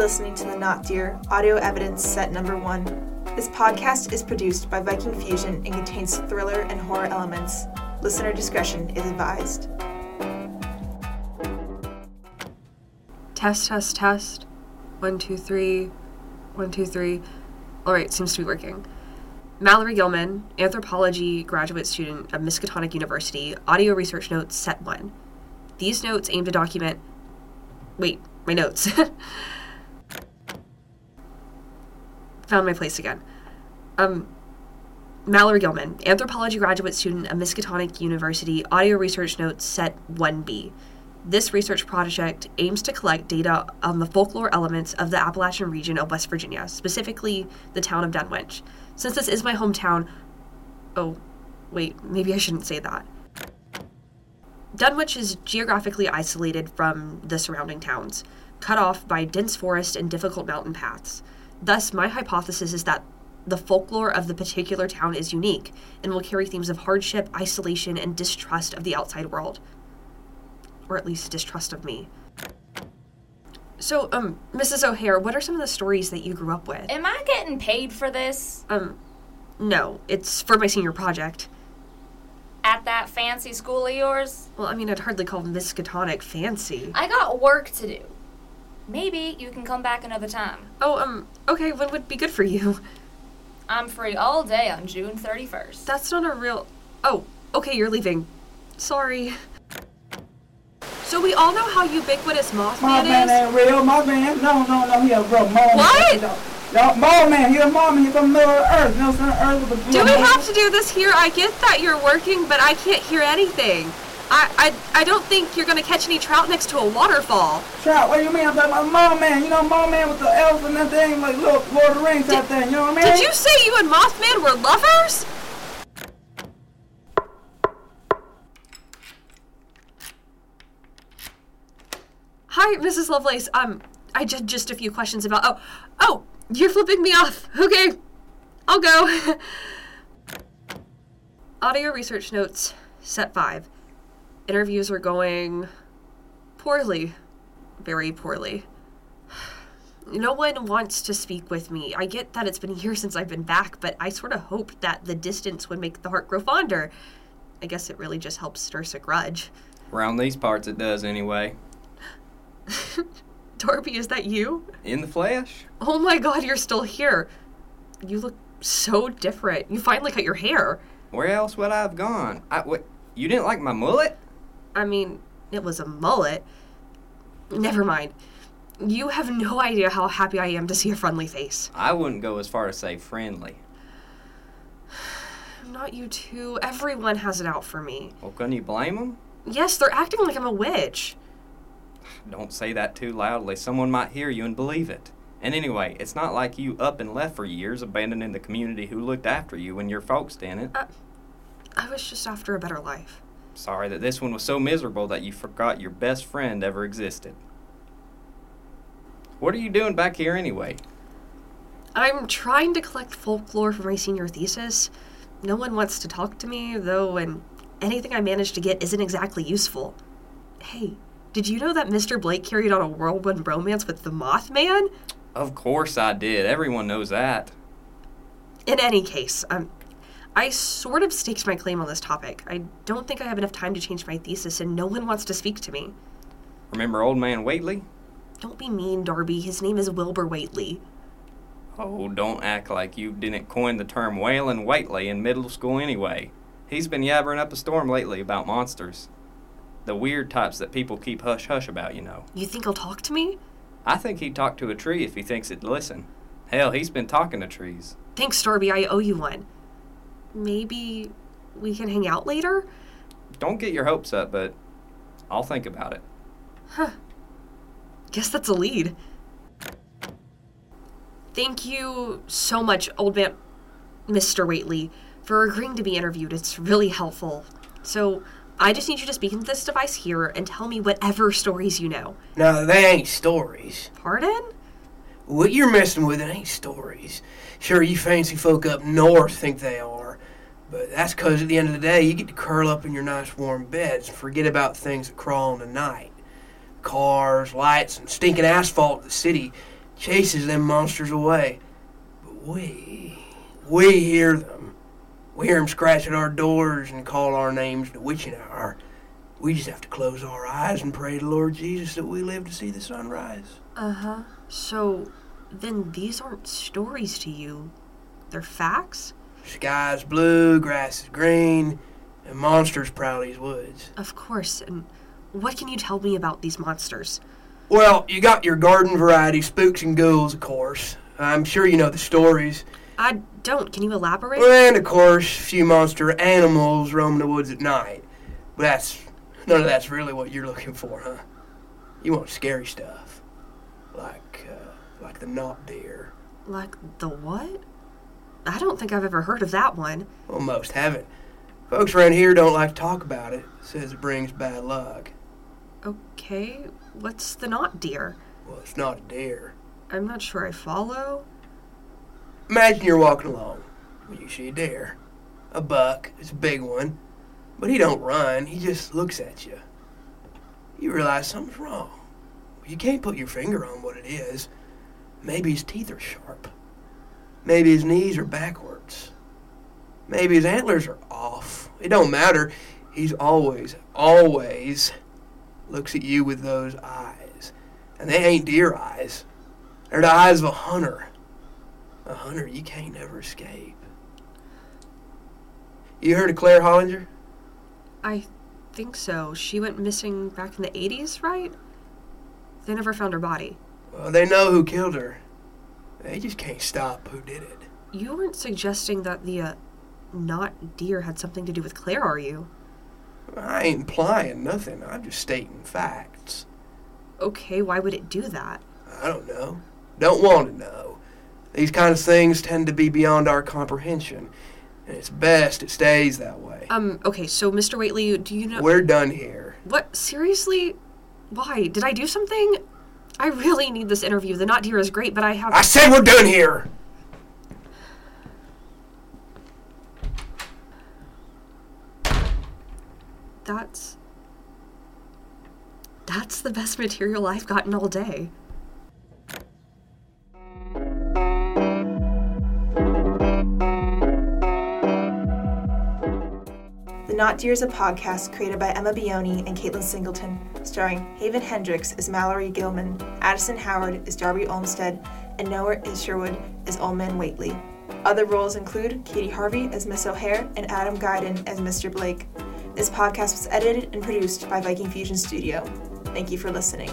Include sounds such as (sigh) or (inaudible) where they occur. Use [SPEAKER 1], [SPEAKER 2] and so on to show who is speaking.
[SPEAKER 1] listening to the Not Deer audio evidence set number one. This podcast is produced by Viking Fusion and contains thriller and horror elements. Listener discretion is advised.
[SPEAKER 2] Test, test, test. One, two, three. One, two, three. All right, seems to be working. Mallory Gilman, anthropology graduate student of Miskatonic University, audio research notes set one. These notes aim to document. Wait, my notes. (laughs) Found my place again. Um, Mallory Gilman, anthropology graduate student at Miskatonic University, audio research notes set 1B. This research project aims to collect data on the folklore elements of the Appalachian region of West Virginia, specifically the town of Dunwich. Since this is my hometown, oh, wait, maybe I shouldn't say that. Dunwich is geographically isolated from the surrounding towns, cut off by dense forest and difficult mountain paths. Thus, my hypothesis is that the folklore of the particular town is unique and will carry themes of hardship, isolation, and distrust of the outside world or at least distrust of me. So, um, Mrs. O'Hare, what are some of the stories that you grew up with?
[SPEAKER 3] Am I getting paid for this?
[SPEAKER 2] Um, no, it's for my senior project.
[SPEAKER 3] At that fancy school of yours?
[SPEAKER 2] Well, I mean, I'd hardly call Miskatonic fancy.
[SPEAKER 3] I got work to do. Maybe you can come back another time.
[SPEAKER 2] Oh, um, okay, when would be good for you?
[SPEAKER 3] I'm free all day on June 31st.
[SPEAKER 2] That's not a real. Oh, okay, you're leaving. Sorry. So we all know how ubiquitous Mothman,
[SPEAKER 4] Mothman
[SPEAKER 2] is.
[SPEAKER 4] ain't real. Mothman, no, no, no, he a real Mothman.
[SPEAKER 2] What?
[SPEAKER 4] No, Mothman, he a Mothman. He's from the middle of the earth. You know, center of earth with the
[SPEAKER 2] Do we have to do this here? I get that you're working, but I can't hear anything. I, I, I don't think you're gonna catch any trout next to a waterfall.
[SPEAKER 4] Trout, what do you mean? I'm talking about Mothman. You know, Mothman with the elf and that thing, like, look, Lord of the Rings out thing. You know what I mean?
[SPEAKER 2] Did you say you and Mothman were lovers? Hi, Mrs. Lovelace. Um, I just just a few questions about. Oh, oh, you're flipping me off. Okay, I'll go. (laughs) Audio research notes, set five. Interviews were going poorly, very poorly. No one wants to speak with me. I get that it's been years since I've been back, but I sort of hoped that the distance would make the heart grow fonder. I guess it really just helps stir a grudge.
[SPEAKER 5] Around these parts, it does anyway. (laughs)
[SPEAKER 2] Darby, is that you?
[SPEAKER 5] In the flesh?
[SPEAKER 2] Oh my god, you're still here. You look so different. You finally cut your hair.
[SPEAKER 5] Where else would I have gone? I, what, you didn't like my mullet?
[SPEAKER 2] I mean, it was a mullet. Never mind. You have no idea how happy I am to see a friendly face.
[SPEAKER 5] I wouldn't go as far as say friendly. (sighs)
[SPEAKER 2] Not you two. Everyone has it out for me.
[SPEAKER 5] Well, couldn't you blame them?
[SPEAKER 2] Yes, they're acting like I'm a witch. (sighs)
[SPEAKER 5] Don't say that too loudly. Someone might hear you and believe it. And anyway, it's not like you up and left for years, abandoning the community who looked after you when your folks didn't.
[SPEAKER 2] Uh, I was just after a better life.
[SPEAKER 5] Sorry that this one was so miserable that you forgot your best friend ever existed. What are you doing back here anyway?
[SPEAKER 2] I'm trying to collect folklore for my senior thesis. No one wants to talk to me, though, and anything I manage to get isn't exactly useful. Hey, did you know that Mr. Blake carried on a whirlwind romance with the Mothman?
[SPEAKER 5] Of course I did. Everyone knows that.
[SPEAKER 2] In any case, um, I sort of staked my claim on this topic. I don't think I have enough time to change my thesis, and no one wants to speak to me.
[SPEAKER 5] Remember old man Waitley?
[SPEAKER 2] Don't be mean, Darby. His name is Wilbur Waitley.
[SPEAKER 5] Oh, don't act like you didn't coin the term Waylon Waitley in middle school anyway. He's been yabbering up a storm lately about monsters. The weird types that people keep hush hush about, you know.
[SPEAKER 2] You think he'll talk to me?
[SPEAKER 5] I think he'd talk to a tree if he thinks it'd listen. Hell, he's been talking to trees.
[SPEAKER 2] Thanks, Darby. I owe you one. Maybe we can hang out later?
[SPEAKER 5] Don't get your hopes up, but I'll think about it.
[SPEAKER 2] Huh. Guess that's a lead. Thank you so much, old man, Mr. Waitley, for agreeing to be interviewed. It's really helpful. So, I just need you to speak into this device here and tell me whatever stories you know.
[SPEAKER 6] No, they ain't stories.
[SPEAKER 2] Pardon?
[SPEAKER 6] What you're messing with, it ain't stories. Sure, you fancy folk up north think they are, but that's 'cause at the end of the day, you get to curl up in your nice warm beds and forget about things that crawl in the night. Cars, lights, and stinking asphalt the city chases them monsters away. But we, we hear them. We hear them scratch at our doors and call our names the witching hour. We just have to close our eyes and pray to Lord Jesus that we live to see the sunrise.
[SPEAKER 2] Uh huh. So, then these aren't stories to you. They're facts?
[SPEAKER 6] Sky's blue, grass is green, and monsters prowl these woods.
[SPEAKER 2] Of course. And what can you tell me about these monsters?
[SPEAKER 6] Well, you got your garden variety spooks and ghouls, of course. I'm sure you know the stories.
[SPEAKER 2] I don't. Can you elaborate?
[SPEAKER 6] And, of course, a few monster animals roam the woods at night. But that's none of that's really what you're looking for, huh? You want scary stuff, like uh, like the not deer.
[SPEAKER 2] Like the what? I don't think I've ever heard of that one.
[SPEAKER 6] Well, most haven't. Folks around here don't like to talk about it. Says it brings bad luck.
[SPEAKER 2] Okay, what's the not deer?
[SPEAKER 6] Well, it's not a deer.
[SPEAKER 2] I'm not sure I follow.
[SPEAKER 6] Imagine you're walking along. You see a deer. A buck. It's a big one. But he don't run. He just looks at you. You realize something's wrong. You can't put your finger on what it is. Maybe his teeth are sharp. Maybe his knees are backwards. Maybe his antlers are off. It don't matter. He's always, always looks at you with those eyes. And they ain't deer eyes. They're the eyes of a hunter. A hunter you can't never escape. You heard of Claire Hollinger?
[SPEAKER 2] I think so. She went missing back in the 80s, right? They never found her body.
[SPEAKER 6] Well, they know who killed her. They just can't stop who did it.
[SPEAKER 2] You weren't suggesting that the, uh, not deer had something to do with Claire, are you?
[SPEAKER 6] I ain't implying nothing. I'm just stating facts.
[SPEAKER 2] Okay, why would it do that?
[SPEAKER 6] I don't know. Don't want to know. These kind of things tend to be beyond our comprehension. And it's best it stays that way.
[SPEAKER 2] Um, okay, so Mr. Waitley, do you know.
[SPEAKER 6] We're done here.
[SPEAKER 2] What? Seriously? Why? Did I do something? I really need this interview. The not deer is great, but I have.
[SPEAKER 6] I said we're done here!
[SPEAKER 2] That's. That's the best material I've gotten all day.
[SPEAKER 1] Not Deer is a podcast created by Emma Bioni and Caitlin Singleton, starring Haven Hendricks as Mallory Gilman, Addison Howard as Darby Olmsted, and Noah Sherwood as Ullman Waitley. Other roles include Katie Harvey as Miss O'Hare and Adam Guyden as Mr. Blake. This podcast was edited and produced by Viking Fusion Studio. Thank you for listening.